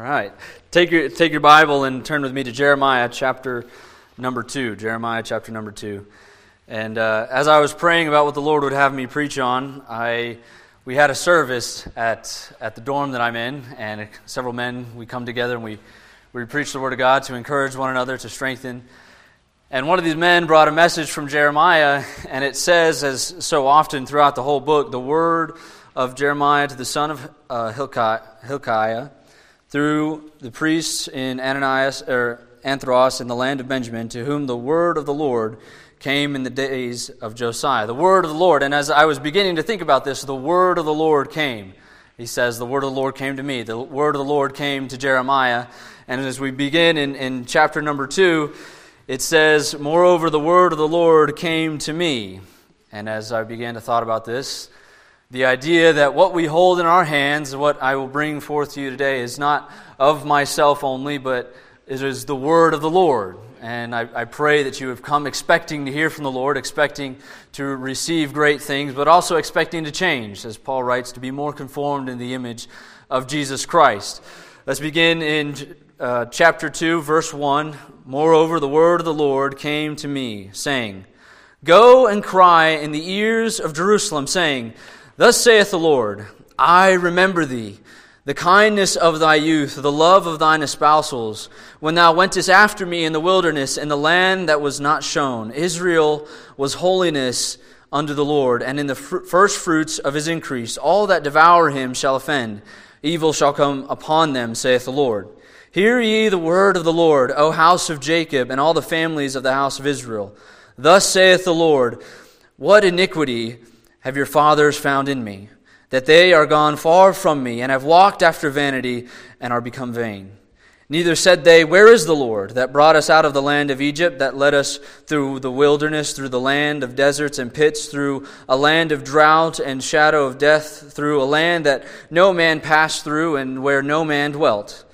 All right. Take your, take your Bible and turn with me to Jeremiah chapter number 2. Jeremiah chapter number 2. And uh, as I was praying about what the Lord would have me preach on, I, we had a service at, at the dorm that I'm in, and several men, we come together and we, we preach the Word of God to encourage one another, to strengthen. And one of these men brought a message from Jeremiah, and it says, as so often throughout the whole book, the word of Jeremiah to the son of uh, Hilkiah through the priests in Ananias or Anthros in the land of Benjamin, to whom the word of the Lord came in the days of Josiah. The word of the Lord, and as I was beginning to think about this, the word of the Lord came. He says, The word of the Lord came to me. The word of the Lord came to Jeremiah. And as we begin in, in chapter number two, it says, Moreover, the word of the Lord came to me. And as I began to thought about this, the idea that what we hold in our hands, what I will bring forth to you today, is not of myself only, but it is the word of the Lord. And I, I, pray that you have come expecting to hear from the Lord, expecting to receive great things, but also expecting to change, as Paul writes, to be more conformed in the image of Jesus Christ. Let's begin in uh, chapter 2, verse 1. Moreover, the word of the Lord came to me, saying, Go and cry in the ears of Jerusalem, saying, Thus saith the Lord I remember thee, the kindness of thy youth, the love of thine espousals, when thou wentest after me in the wilderness, in the land that was not shown. Israel was holiness unto the Lord, and in the fr- first fruits of his increase, all that devour him shall offend. Evil shall come upon them, saith the Lord. Hear ye the word of the Lord, O house of Jacob, and all the families of the house of Israel. Thus saith the Lord, What iniquity! Have your fathers found in me, that they are gone far from me, and have walked after vanity, and are become vain. Neither said they, Where is the Lord that brought us out of the land of Egypt, that led us through the wilderness, through the land of deserts and pits, through a land of drought and shadow of death, through a land that no man passed through, and where no man dwelt?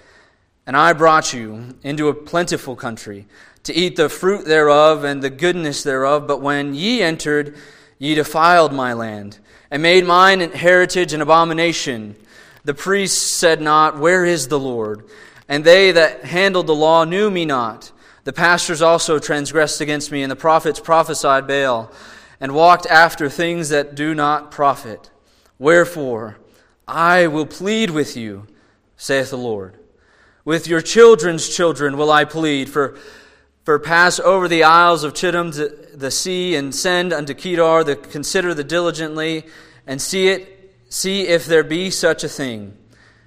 And I brought you into a plentiful country, to eat the fruit thereof and the goodness thereof. But when ye entered, Ye defiled my land, and made mine heritage an abomination. The priests said not, Where is the Lord? And they that handled the law knew me not. The pastors also transgressed against me, and the prophets prophesied Baal, and walked after things that do not profit. Wherefore, I will plead with you, saith the Lord. With your children's children will I plead, for for pass over the isles of Chittim to the sea and send unto Kedar the consider the diligently and see it see if there be such a thing.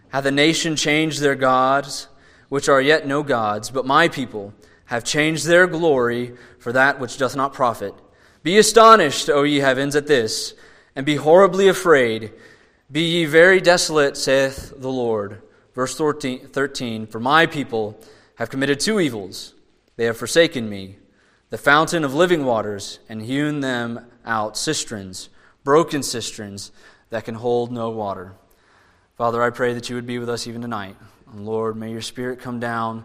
Hath the nation changed their gods, which are yet no gods, but my people have changed their glory for that which doth not profit. Be astonished, O ye heavens, at this, and be horribly afraid. Be ye very desolate, saith the Lord. Verse 13 For my people have committed two evils. They have forsaken me, the fountain of living waters, and hewn them out cisterns, broken cisterns that can hold no water. Father, I pray that you would be with us even tonight. And Lord, may your Spirit come down.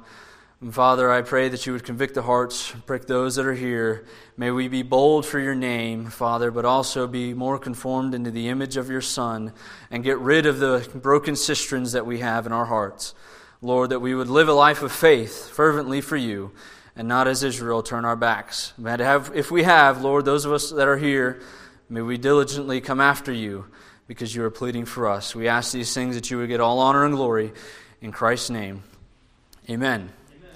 And Father, I pray that you would convict the hearts, prick those that are here. May we be bold for your name, Father, but also be more conformed into the image of your Son and get rid of the broken cisterns that we have in our hearts. Lord, that we would live a life of faith fervently for you and not as Israel turn our backs. Have, if we have, Lord, those of us that are here, may we diligently come after you because you are pleading for us. We ask these things that you would get all honor and glory in Christ's name. Amen. Amen.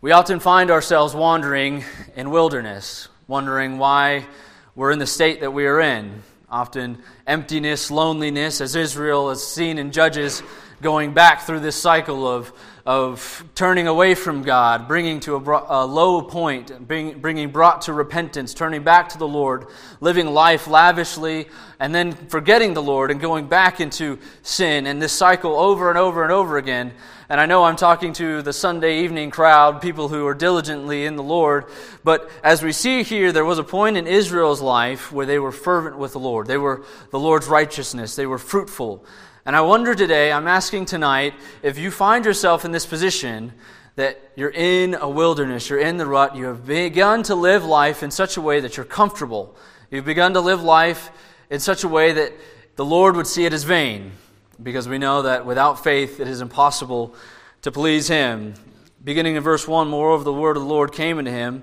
We often find ourselves wandering in wilderness, wondering why we're in the state that we are in. Often emptiness, loneliness, as Israel is seen in Judges, going back through this cycle of of turning away from God, bringing to a, a low point, bring, bringing brought to repentance, turning back to the Lord, living life lavishly, and then forgetting the Lord and going back into sin, and this cycle over and over and over again. And I know I'm talking to the Sunday evening crowd, people who are diligently in the Lord, but as we see here, there was a point in Israel's life where they were fervent with the Lord. They were the Lord's righteousness, they were fruitful. And I wonder today, I'm asking tonight, if you find yourself in this position that you're in a wilderness, you're in the rut, you have begun to live life in such a way that you're comfortable. You've begun to live life in such a way that the Lord would see it as vain, because we know that without faith it is impossible to please him. Beginning in verse 1, moreover, the word of the Lord came unto him,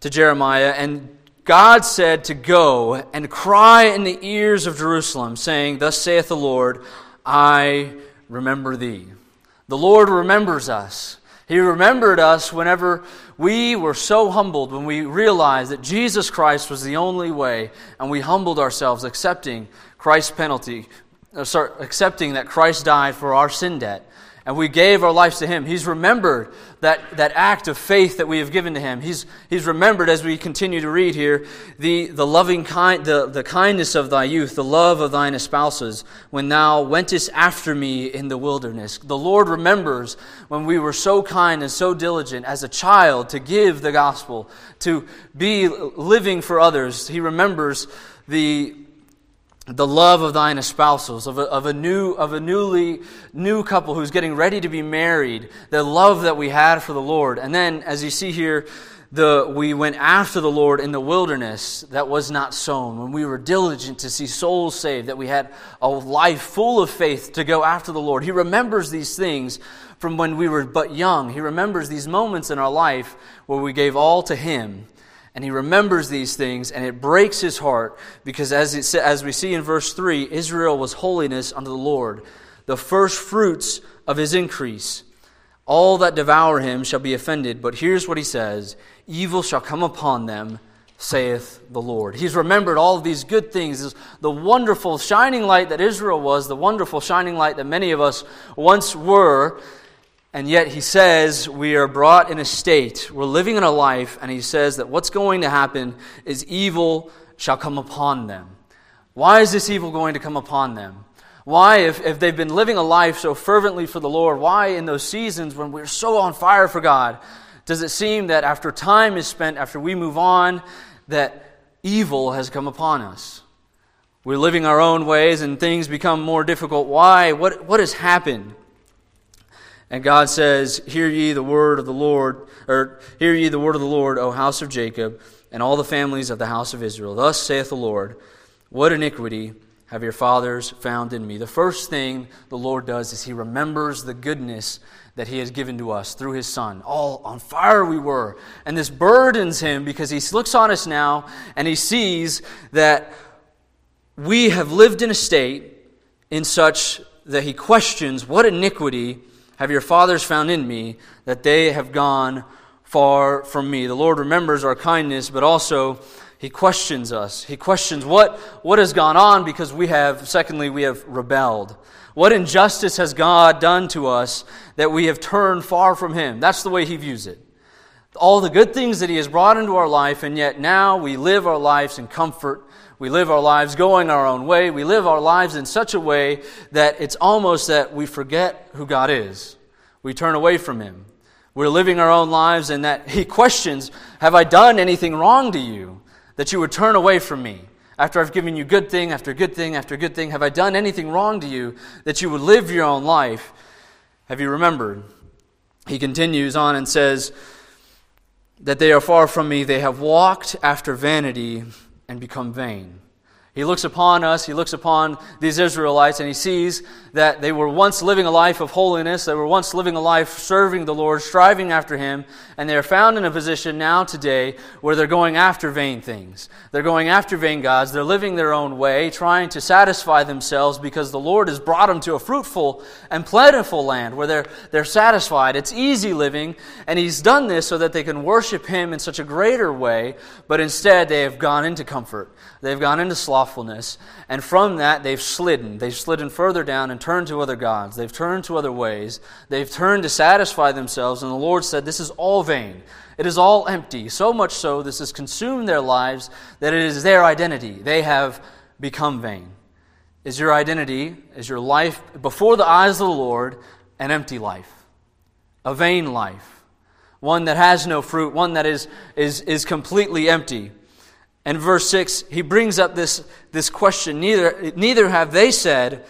to Jeremiah, and God said to go and cry in the ears of Jerusalem, saying, Thus saith the Lord, I remember thee. The Lord remembers us. He remembered us whenever we were so humbled, when we realized that Jesus Christ was the only way, and we humbled ourselves, accepting Christ's penalty, uh, sorry, accepting that Christ died for our sin debt and we gave our lives to Him. He's remembered that, that act of faith that we have given to Him. He's, he's remembered, as we continue to read here, the, the loving kind, the, the kindness of thy youth, the love of thine espouses, when thou wentest after me in the wilderness. The Lord remembers when we were so kind and so diligent as a child to give the gospel, to be living for others. He remembers the the love of thine espousals, of a, of a new, of a newly, new couple who's getting ready to be married, the love that we had for the Lord. And then, as you see here, the, we went after the Lord in the wilderness that was not sown, when we were diligent to see souls saved, that we had a life full of faith to go after the Lord. He remembers these things from when we were but young. He remembers these moments in our life where we gave all to Him and he remembers these things, and it breaks his heart because, as, it, as we see in verse 3, Israel was holiness unto the Lord, the first fruits of his increase. All that devour him shall be offended. But here's what he says Evil shall come upon them, saith the Lord. He's remembered all these good things, the wonderful shining light that Israel was, the wonderful shining light that many of us once were. And yet he says we are brought in a state, we're living in a life, and he says that what's going to happen is evil shall come upon them. Why is this evil going to come upon them? Why, if, if they've been living a life so fervently for the Lord, why in those seasons when we're so on fire for God, does it seem that after time is spent, after we move on, that evil has come upon us? We're living our own ways and things become more difficult. Why? What, what has happened? And God says, Hear ye the word of the Lord, or hear ye the word of the Lord, O house of Jacob, and all the families of the house of Israel. Thus saith the Lord, What iniquity have your fathers found in me? The first thing the Lord does is He remembers the goodness that He has given to us through His Son. All on fire we were. And this burdens Him because He looks on us now and He sees that we have lived in a state in such that He questions what iniquity have your fathers found in me that they have gone far from me. The Lord remembers our kindness, but also he questions us. He questions what, what has gone on because we have, secondly, we have rebelled. What injustice has God done to us that we have turned far from him? That's the way he views it. All the good things that he has brought into our life, and yet now we live our lives in comfort we live our lives going our own way. We live our lives in such a way that it's almost that we forget who God is. We turn away from Him. We're living our own lives, and that He questions Have I done anything wrong to you that you would turn away from me? After I've given you good thing after good thing after good thing, have I done anything wrong to you that you would live your own life? Have you remembered? He continues on and says, That they are far from me, they have walked after vanity and become vain. He looks upon us, he looks upon these Israelites, and he sees that they were once living a life of holiness, they were once living a life serving the Lord, striving after him, and they are found in a position now today where they're going after vain things. They're going after vain gods, they're living their own way, trying to satisfy themselves because the Lord has brought them to a fruitful and plentiful land where they're, they're satisfied. It's easy living, and he's done this so that they can worship him in such a greater way, but instead they have gone into comfort. They've gone into slothfulness, and from that they've slidden. They've slidden further down and turned to other gods. They've turned to other ways. They've turned to satisfy themselves, and the Lord said, This is all vain. It is all empty. So much so, this has consumed their lives that it is their identity. They have become vain. Is your identity, is your life before the eyes of the Lord an empty life, a vain life, one that has no fruit, one that is, is, is completely empty? And verse 6, he brings up this, this question neither, neither have they said,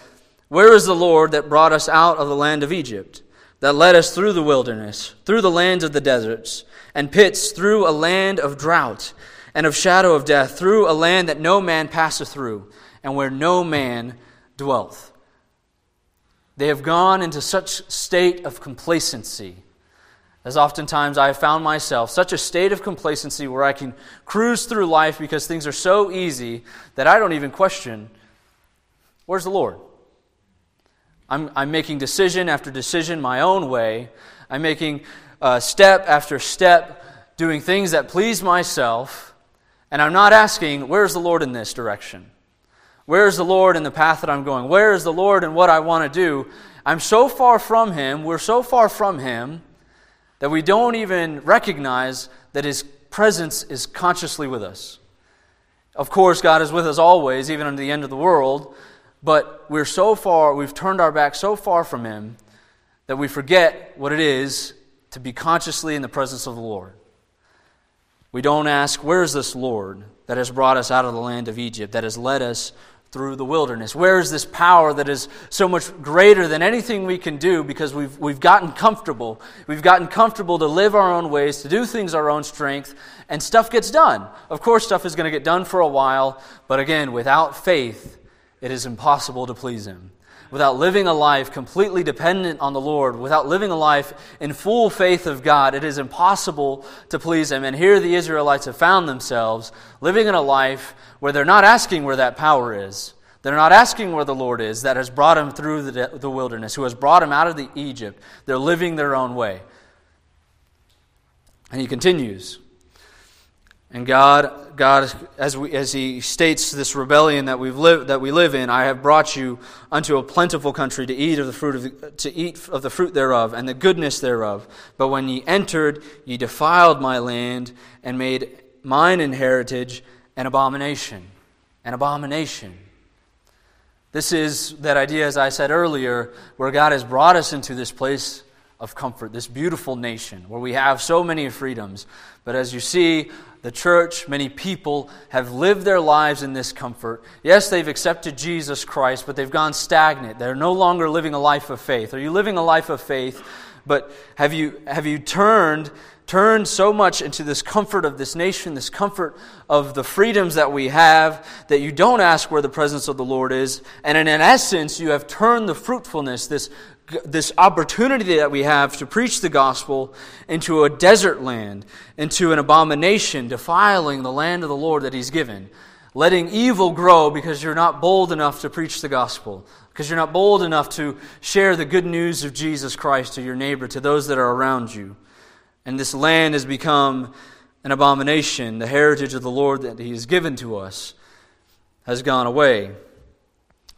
Where is the Lord that brought us out of the land of Egypt, that led us through the wilderness, through the lands of the deserts, and pits, through a land of drought and of shadow of death, through a land that no man passeth through, and where no man dwelleth? They have gone into such state of complacency. As oftentimes I have found myself, such a state of complacency where I can cruise through life because things are so easy that I don't even question where's the Lord? I'm, I'm making decision after decision my own way. I'm making uh, step after step doing things that please myself. And I'm not asking, where's the Lord in this direction? Where's the Lord in the path that I'm going? Where is the Lord in what I want to do? I'm so far from Him, we're so far from Him, that we don't even recognize that His presence is consciously with us. Of course, God is with us always, even unto the end of the world, but we're so far, we've turned our back so far from Him that we forget what it is to be consciously in the presence of the Lord. We don't ask, Where is this Lord that has brought us out of the land of Egypt, that has led us through the wilderness? Where is this power that is so much greater than anything we can do because we've, we've gotten comfortable? We've gotten comfortable to live our own ways, to do things our own strength, and stuff gets done. Of course, stuff is going to get done for a while, but again, without faith, it is impossible to please Him without living a life completely dependent on the Lord, without living a life in full faith of God, it is impossible to please Him. And here the Israelites have found themselves living in a life where they're not asking where that power is. They're not asking where the Lord is that has brought them through the, the wilderness, who has brought them out of the Egypt. They're living their own way. And he continues. And God, God, as, we, as He states this rebellion that, we've lived, that we live in, I have brought you unto a plentiful country to eat of the fruit of the, to eat of the fruit thereof and the goodness thereof. But when ye entered, ye defiled my land and made mine inheritance an abomination. An abomination. This is that idea, as I said earlier, where God has brought us into this place of comfort, this beautiful nation where we have so many freedoms. But as you see, the church, many people have lived their lives in this comfort. Yes, they've accepted Jesus Christ, but they've gone stagnant. They're no longer living a life of faith. Are you living a life of faith? But have you, have you turned, turned so much into this comfort of this nation, this comfort of the freedoms that we have, that you don't ask where the presence of the Lord is? And in essence, you have turned the fruitfulness, this this opportunity that we have to preach the gospel into a desert land, into an abomination, defiling the land of the Lord that He's given. Letting evil grow because you're not bold enough to preach the gospel, because you're not bold enough to share the good news of Jesus Christ to your neighbor, to those that are around you. And this land has become an abomination. The heritage of the Lord that He has given to us has gone away.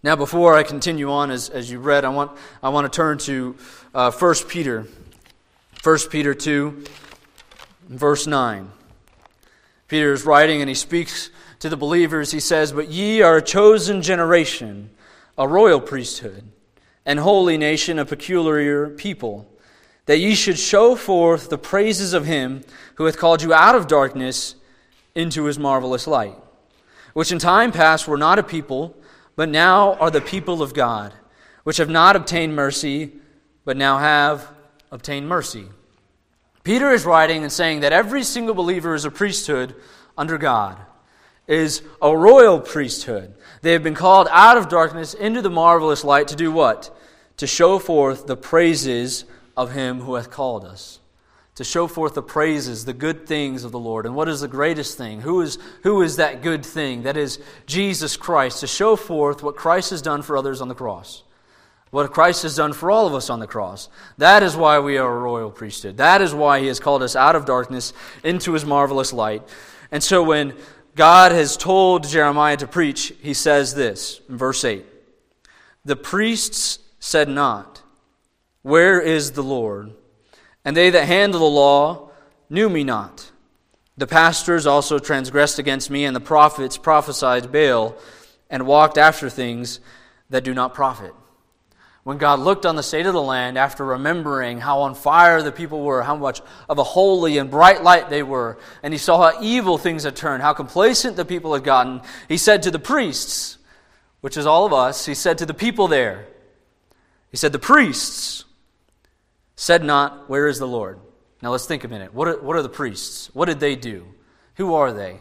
Now, before I continue on, as, as you read, I want, I want to turn to uh, 1 Peter. 1 Peter 2, verse 9. Peter is writing and he speaks to the believers. He says, But ye are a chosen generation, a royal priesthood, and holy nation, a peculiar people, that ye should show forth the praises of him who hath called you out of darkness into his marvelous light, which in time past were not a people but now are the people of God, which have not obtained mercy, but now have obtained mercy. Peter is writing and saying that every single believer is a priesthood under God, is a royal priesthood. They have been called out of darkness into the marvelous light to do what? To show forth the praises of him who hath called us to show forth the praises, the good things of the Lord. And what is the greatest thing? Who is, who is that good thing? That is Jesus Christ, to show forth what Christ has done for others on the cross. What Christ has done for all of us on the cross. That is why we are a royal priesthood. That is why He has called us out of darkness into His marvelous light. And so when God has told Jeremiah to preach, He says this in verse 8 The priests said not, Where is the Lord? And they that handle the law knew me not. The pastors also transgressed against me, and the prophets prophesied Baal and walked after things that do not profit. When God looked on the state of the land after remembering how on fire the people were, how much of a holy and bright light they were, and he saw how evil things had turned, how complacent the people had gotten, he said to the priests, which is all of us, he said to the people there, he said, The priests said not, Where is the Lord? Now let's think a minute. What are, what are the priests? What did they do? Who are they?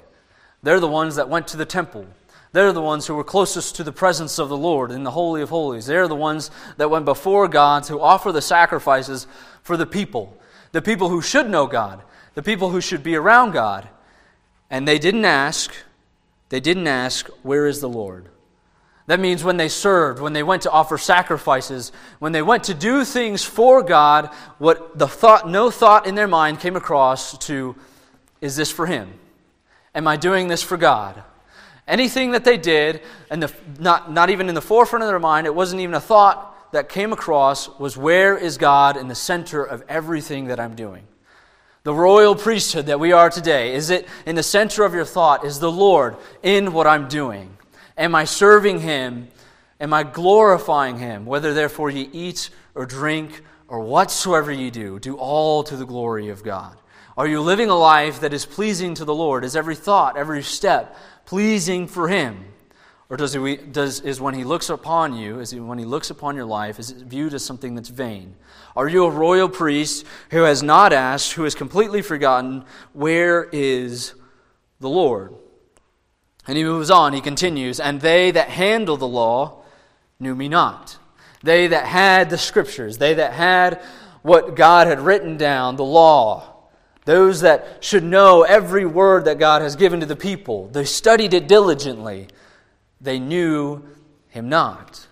They're the ones that went to the temple. They're the ones who were closest to the presence of the Lord in the Holy of Holies. They're the ones that went before God to offer the sacrifices for the people, the people who should know God, the people who should be around God. And they didn't ask, they didn't ask, Where is the Lord? That means when they served, when they went to offer sacrifices, when they went to do things for God, what the thought, no thought in their mind came across to, is this for Him? Am I doing this for God? Anything that they did, and the, not, not even in the forefront of their mind, it wasn't even a thought that came across, was where is God in the center of everything that I'm doing? The royal priesthood that we are today, is it in the center of your thought? Is the Lord in what I'm doing? Am I serving Him? Am I glorifying Him? Whether therefore ye eat or drink or whatsoever ye do, do all to the glory of God. Are you living a life that is pleasing to the Lord? Is every thought, every step pleasing for Him? Or does he, does, is when He looks upon you, is he, when He looks upon your life, is it viewed as something that's vain? Are you a royal priest who has not asked, who has completely forgotten, where is the Lord? And he moves on, he continues, and they that handle the law knew me not. They that had the scriptures, they that had what God had written down, the law, those that should know every word that God has given to the people, they studied it diligently, they knew him not.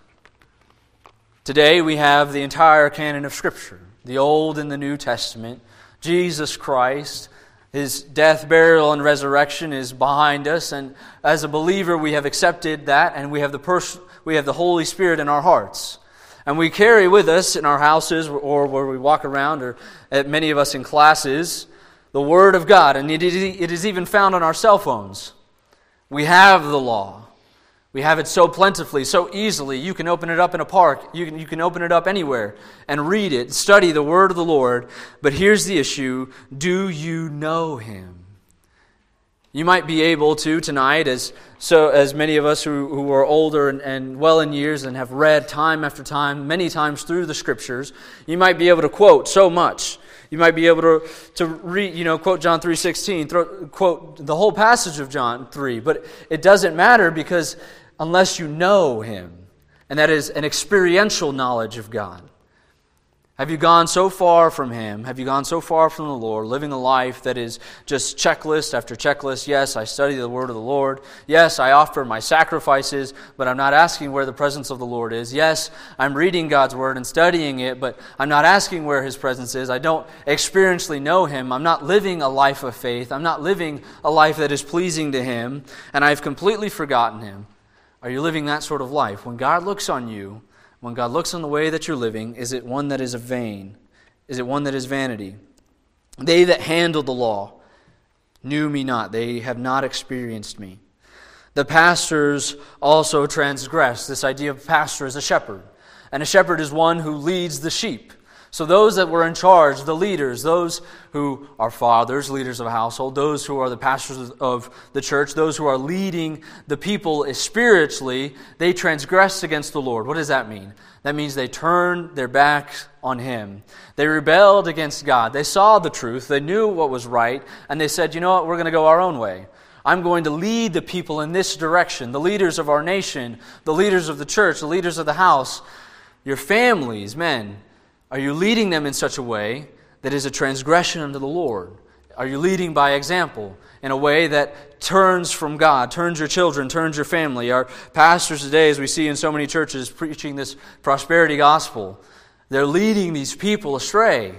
Today we have the entire canon of Scripture, the Old and the New Testament, Jesus Christ his death, burial, and resurrection is behind us, and as a believer, we have accepted that, and we have the pers- we have the Holy Spirit in our hearts, and we carry with us in our houses or where we walk around, or at many of us in classes, the Word of God, and it is, it is even found on our cell phones. We have the law. We have it so plentifully, so easily. You can open it up in a park. You can, you can open it up anywhere and read it, study the word of the Lord. But here's the issue do you know him? You might be able to tonight, as, so, as many of us who, who are older and, and well in years and have read time after time, many times through the scriptures, you might be able to quote so much. You might be able to, to read, you know, quote John 3.16, quote the whole passage of John 3. But it doesn't matter because unless you know Him. And that is an experiential knowledge of God. Have you gone so far from Him? Have you gone so far from the Lord, living a life that is just checklist after checklist? Yes, I study the Word of the Lord. Yes, I offer my sacrifices, but I'm not asking where the presence of the Lord is. Yes, I'm reading God's Word and studying it, but I'm not asking where His presence is. I don't experientially know Him. I'm not living a life of faith. I'm not living a life that is pleasing to Him, and I've completely forgotten Him. Are you living that sort of life? When God looks on you, when God looks on the way that you're living, is it one that is a vain? Is it one that is vanity? They that handle the law knew me not, they have not experienced me. The pastors also transgress this idea of pastor as a shepherd. And a shepherd is one who leads the sheep. So, those that were in charge, the leaders, those who are fathers, leaders of a household, those who are the pastors of the church, those who are leading the people spiritually, they transgressed against the Lord. What does that mean? That means they turned their backs on Him. They rebelled against God. They saw the truth, they knew what was right, and they said, you know what, we're going to go our own way. I'm going to lead the people in this direction, the leaders of our nation, the leaders of the church, the leaders of the house, your families, men are you leading them in such a way that is a transgression unto the Lord? Are you leading by example in a way that turns from God, turns your children, turns your family? Our pastors today, as we see in so many churches preaching this prosperity gospel, they're leading these people astray.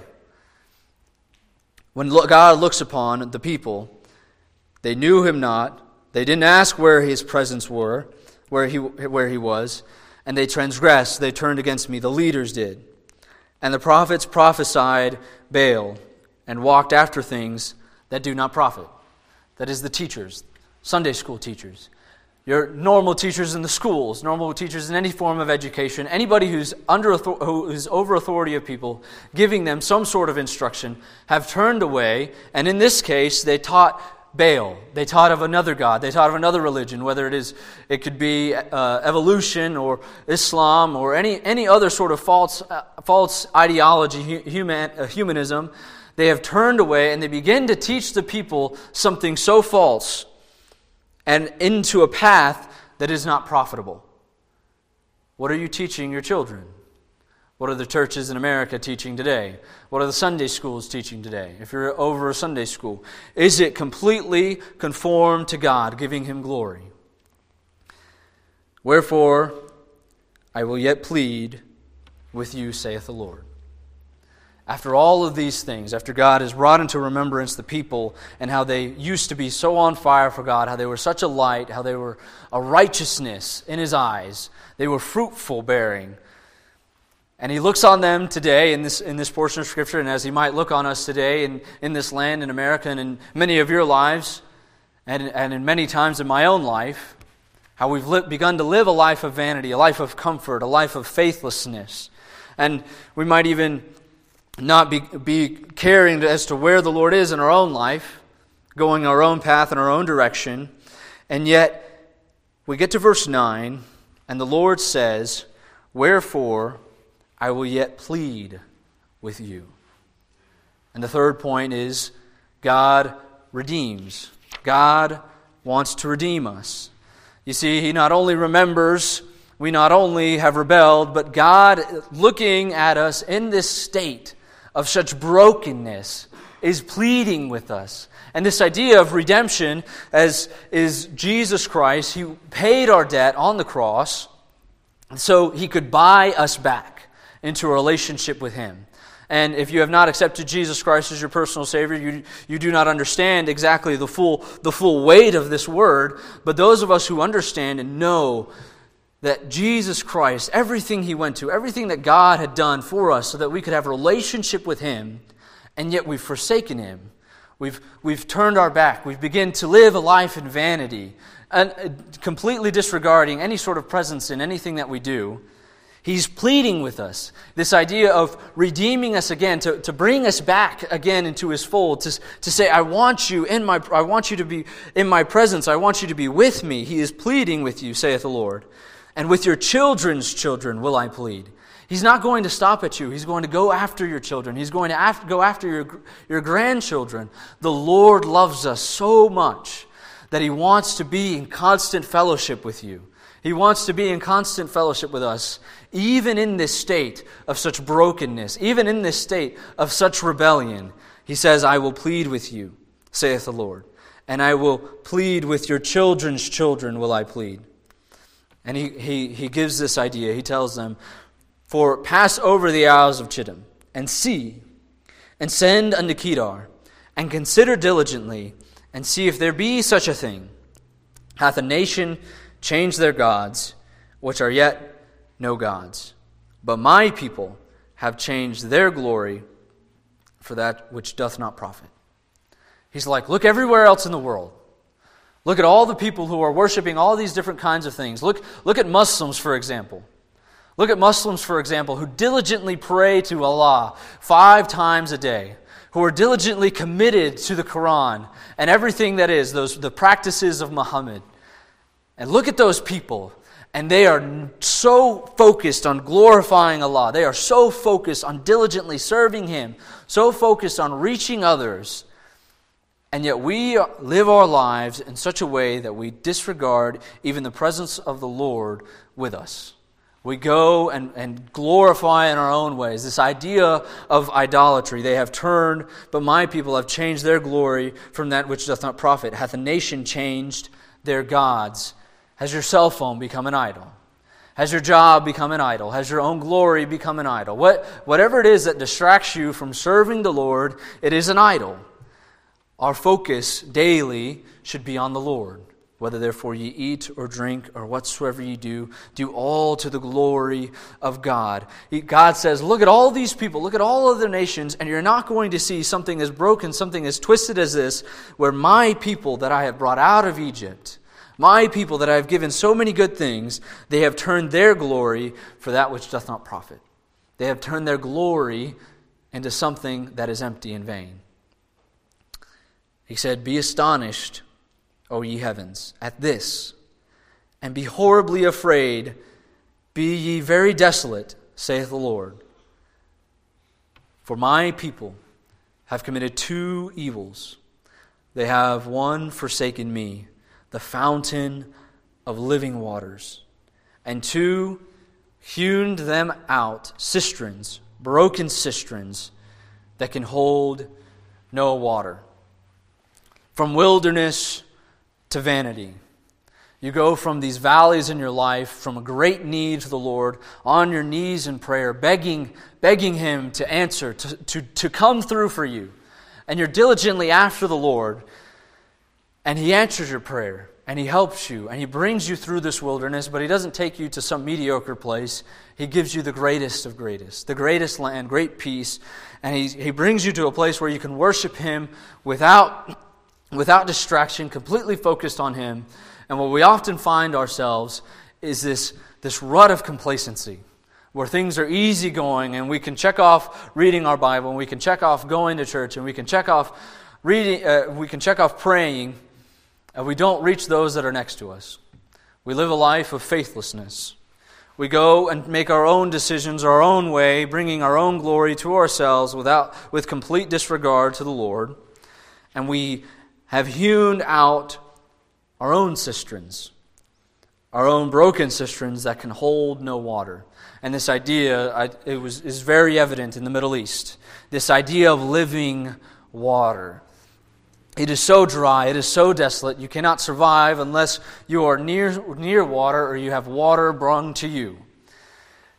When God looks upon the people, they knew him not. They didn't ask where his presence were, where he, where he was, and they transgressed. They turned against me. The leaders did. And the prophets prophesied Baal and walked after things that do not profit. That is, the teachers, Sunday school teachers, your normal teachers in the schools, normal teachers in any form of education, anybody who's, under, who's over authority of people, giving them some sort of instruction, have turned away, and in this case, they taught Baal. They taught of another God. They taught of another religion, whether it is it could be uh, evolution or Islam or any, any other sort of false, uh, false ideology, human, uh, humanism. They have turned away and they begin to teach the people something so false and into a path that is not profitable? What are you teaching your children? What are the churches in America teaching today? What are the Sunday schools teaching today? If you're over a Sunday school, is it completely conformed to God, giving Him glory? Wherefore, I will yet plead with you, saith the Lord. After all of these things, after God has brought into remembrance the people and how they used to be so on fire for God, how they were such a light, how they were a righteousness in His eyes, they were fruitful bearing and he looks on them today in this, in this portion of Scripture, and as he might look on us today in, in this land, in America, and in many of your lives, and, and in many times in my own life, how we've li- begun to live a life of vanity, a life of comfort, a life of faithlessness. And we might even not be, be caring as to where the Lord is in our own life, going our own path in our own direction. And yet, we get to verse 9, and the Lord says, Wherefore, I will yet plead with you. And the third point is God redeems. God wants to redeem us. You see, He not only remembers, we not only have rebelled, but God, looking at us in this state of such brokenness, is pleading with us. And this idea of redemption, as is Jesus Christ, He paid our debt on the cross so He could buy us back into a relationship with Him. And if you have not accepted Jesus Christ as your personal Savior, you, you do not understand exactly the full, the full weight of this word. But those of us who understand and know that Jesus Christ, everything He went to, everything that God had done for us so that we could have a relationship with Him, and yet we've forsaken Him. We've, we've turned our back. We've begun to live a life in vanity, and uh, completely disregarding any sort of presence in anything that we do. He's pleading with us. This idea of redeeming us again, to, to bring us back again into his fold, to, to say, I want you in my I want you to be in my presence, I want you to be with me. He is pleading with you, saith the Lord. And with your children's children will I plead. He's not going to stop at you. He's going to go after your children. He's going to go after your, your grandchildren. The Lord loves us so much that He wants to be in constant fellowship with you. He wants to be in constant fellowship with us, even in this state of such brokenness, even in this state of such rebellion. He says, I will plead with you, saith the Lord, and I will plead with your children's children, will I plead. And he, he, he gives this idea. He tells them, For pass over the isles of Chittim, and see, and send unto Kedar, and consider diligently, and see if there be such a thing. Hath a nation changed their gods, which are yet no gods. But my people have changed their glory for that which doth not profit. He's like, look everywhere else in the world. Look at all the people who are worshiping all these different kinds of things. Look, look at Muslims, for example. Look at Muslims, for example, who diligently pray to Allah five times a day, who are diligently committed to the Quran and everything that is, those, the practices of Muhammad. And look at those people. And they are so focused on glorifying Allah. They are so focused on diligently serving Him, so focused on reaching others. And yet we live our lives in such a way that we disregard even the presence of the Lord with us. We go and, and glorify in our own ways. This idea of idolatry, they have turned, but my people have changed their glory from that which doth not profit. Hath a nation changed their gods has your cell phone become an idol? Has your job become an idol? Has your own glory become an idol? What, whatever it is that distracts you from serving the Lord, it is an idol. Our focus daily should be on the Lord. Whether therefore ye eat or drink or whatsoever ye do, do all to the glory of God. God says, Look at all these people, look at all other nations, and you're not going to see something as broken, something as twisted as this, where my people that I have brought out of Egypt my people that I have given so many good things, they have turned their glory for that which doth not profit. They have turned their glory into something that is empty and vain. He said, Be astonished, O ye heavens, at this, and be horribly afraid. Be ye very desolate, saith the Lord. For my people have committed two evils. They have one forsaken me the fountain of living waters. And two, hewn them out cisterns, broken cisterns that can hold no water. From wilderness to vanity. You go from these valleys in your life, from a great need to the Lord, on your knees in prayer, begging, begging Him to answer, to, to, to come through for you. And you're diligently after the Lord, and He answers your prayer, and He helps you, and He brings you through this wilderness, but He doesn't take you to some mediocre place. He gives you the greatest of greatest, the greatest land, great peace, and He, he brings you to a place where you can worship Him without, without distraction, completely focused on Him and what we often find ourselves is this, this rut of complacency where things are easy going and we can check off reading our Bible and we can check off going to church and we can check off reading, uh, we can check off praying, and we don't reach those that are next to us. We live a life of faithlessness. We go and make our own decisions our own way, bringing our own glory to ourselves without, with complete disregard to the Lord. And we have hewn out our own cisterns, our own broken cisterns that can hold no water. And this idea I, it was, is very evident in the Middle East. This idea of living water. It is so dry, it is so desolate, you cannot survive unless you are near, near water or you have water brought to you.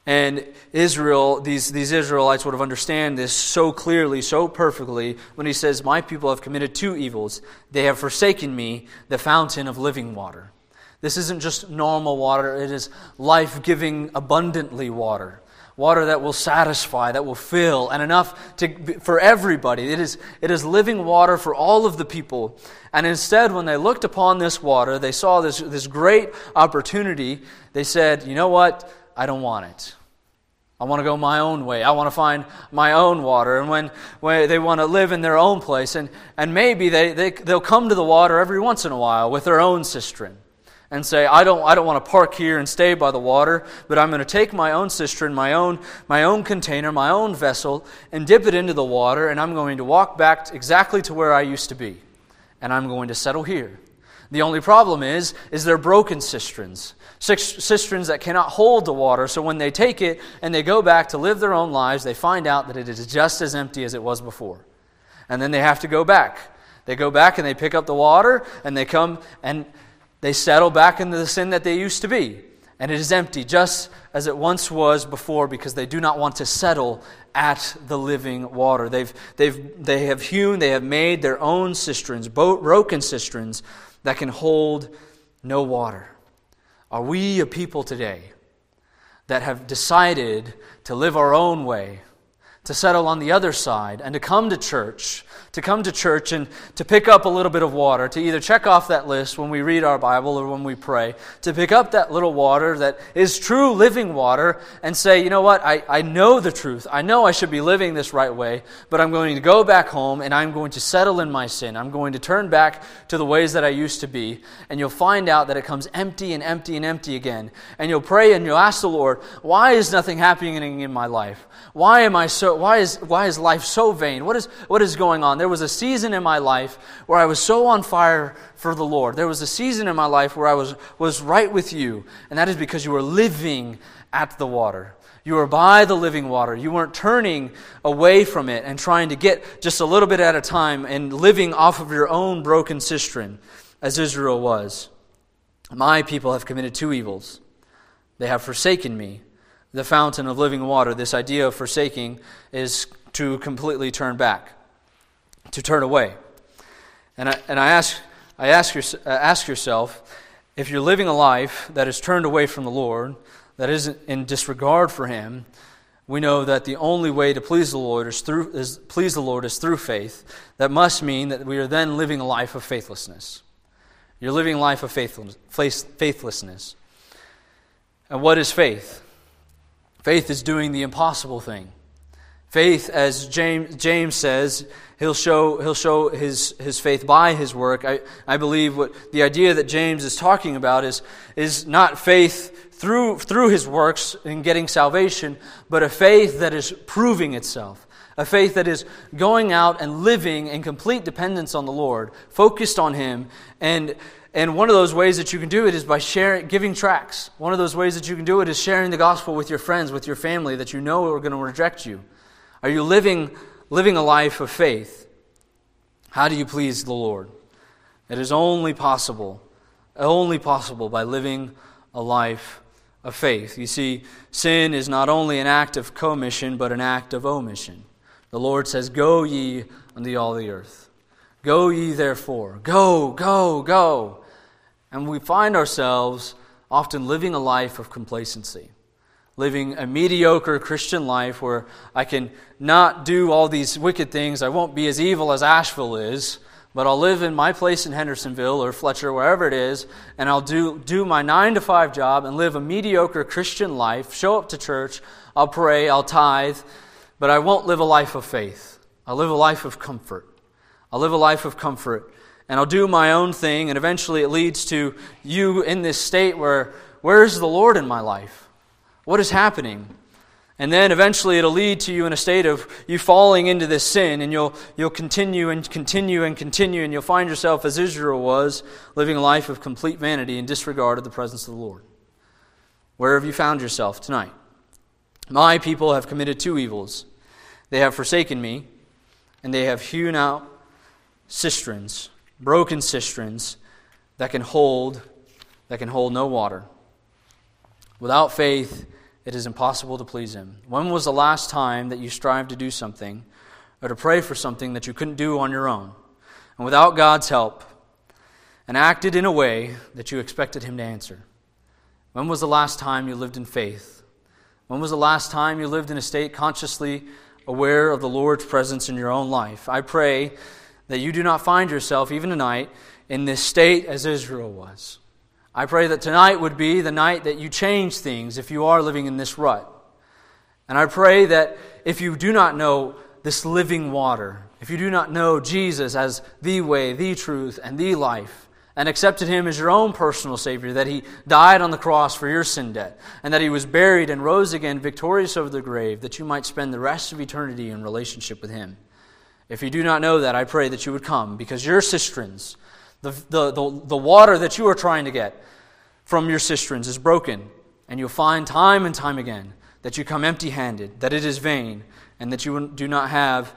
And Israel, these, these Israelites would have understand this so clearly, so perfectly, when he says, My people have committed two evils. They have forsaken me, the fountain of living water. This isn't just normal water, it is life giving, abundantly water. Water that will satisfy, that will fill, and enough to, for everybody. It is, it is living water for all of the people. And instead, when they looked upon this water, they saw this, this great opportunity. They said, You know what? I don't want it. I want to go my own way. I want to find my own water. And when, when they want to live in their own place, and, and maybe they, they, they'll come to the water every once in a while with their own cistern and say, I don't, I don't want to park here and stay by the water, but I'm going to take my own cistern, my own, my own container, my own vessel, and dip it into the water, and I'm going to walk back exactly to where I used to be. And I'm going to settle here. The only problem is, is they're broken cisterns cisterns that cannot hold the water. So when they take it and they go back to live their own lives, they find out that it is just as empty as it was before. And then they have to go back. They go back and they pick up the water and they come and they settle back into the sin that they used to be. And it is empty, just as it once was before, because they do not want to settle at the living water. They've, they've, they have hewn, they have made their own cisterns, broken cisterns, that can hold no water. Are we a people today that have decided to live our own way, to settle on the other side, and to come to church to come to church and to pick up a little bit of water, to either check off that list when we read our Bible or when we pray, to pick up that little water that is true living water and say, you know what, I, I know the truth. I know I should be living this right way, but I'm going to go back home and I'm going to settle in my sin. I'm going to turn back to the ways that I used to be. And you'll find out that it comes empty and empty and empty again. And you'll pray and you'll ask the Lord, why is nothing happening in my life? Why am I so, why is, why is life so vain? What is, what is going on? There was a season in my life where I was so on fire for the Lord. There was a season in my life where I was, was right with you, and that is because you were living at the water. You were by the living water. You weren't turning away from it and trying to get just a little bit at a time and living off of your own broken cistern, as Israel was. My people have committed two evils. They have forsaken me, the fountain of living water. This idea of forsaking is to completely turn back to turn away. And I, and I ask, I ask, your, uh, ask yourself if you're living a life that is turned away from the Lord, that isn't in disregard for Him, we know that the only way to please the Lord is through is please the Lord is through faith. That must mean that we are then living a life of faithlessness. You're living a life of faithlessness. And what is faith? Faith is doing the impossible thing. Faith, as James, James says, he'll show, he'll show his, his faith by his work. I, I believe what the idea that James is talking about is, is not faith through, through his works in getting salvation, but a faith that is proving itself. A faith that is going out and living in complete dependence on the Lord, focused on Him, and, and one of those ways that you can do it is by sharing, giving tracts. One of those ways that you can do it is sharing the gospel with your friends, with your family that you know are going to reject you. Are you living, living a life of faith? How do you please the Lord? It is only possible, only possible by living a life of faith. You see, sin is not only an act of commission, but an act of omission. The Lord says, Go ye unto all the earth. Go ye therefore. Go, go, go. And we find ourselves often living a life of complacency, living a mediocre Christian life where I can not do all these wicked things. I won't be as evil as Asheville is, but I'll live in my place in Hendersonville or Fletcher, wherever it is, and I'll do, do my nine to five job and live a mediocre Christian life, show up to church, I'll pray, I'll tithe, but I won't live a life of faith. I'll live a life of comfort. I'll live a life of comfort. And I'll do my own thing, and eventually it leads to you in this state where, where is the Lord in my life? What is happening? And then eventually it'll lead to you in a state of you falling into this sin, and you'll, you'll continue and continue and continue, and you'll find yourself, as Israel was, living a life of complete vanity and disregard of the presence of the Lord. Where have you found yourself tonight? My people have committed two evils. They have forsaken me, and they have hewn out cisterns, broken cisterns that can hold that can hold no water. Without faith, it is impossible to please him. When was the last time that you strived to do something or to pray for something that you couldn't do on your own and without God's help and acted in a way that you expected him to answer? When was the last time you lived in faith? When was the last time you lived in a state consciously aware of the Lord's presence in your own life? I pray that you do not find yourself, even tonight, in this state as Israel was. I pray that tonight would be the night that you change things if you are living in this rut. And I pray that if you do not know this living water, if you do not know Jesus as the way, the truth, and the life, and accepted him as your own personal Savior, that he died on the cross for your sin debt, and that he was buried and rose again victorious over the grave, that you might spend the rest of eternity in relationship with him. If you do not know that, I pray that you would come, because your cisterns, the, the, the, the water that you are trying to get from your cisterns is broken, and you'll find time and time again that you come empty handed, that it is vain, and that you do not have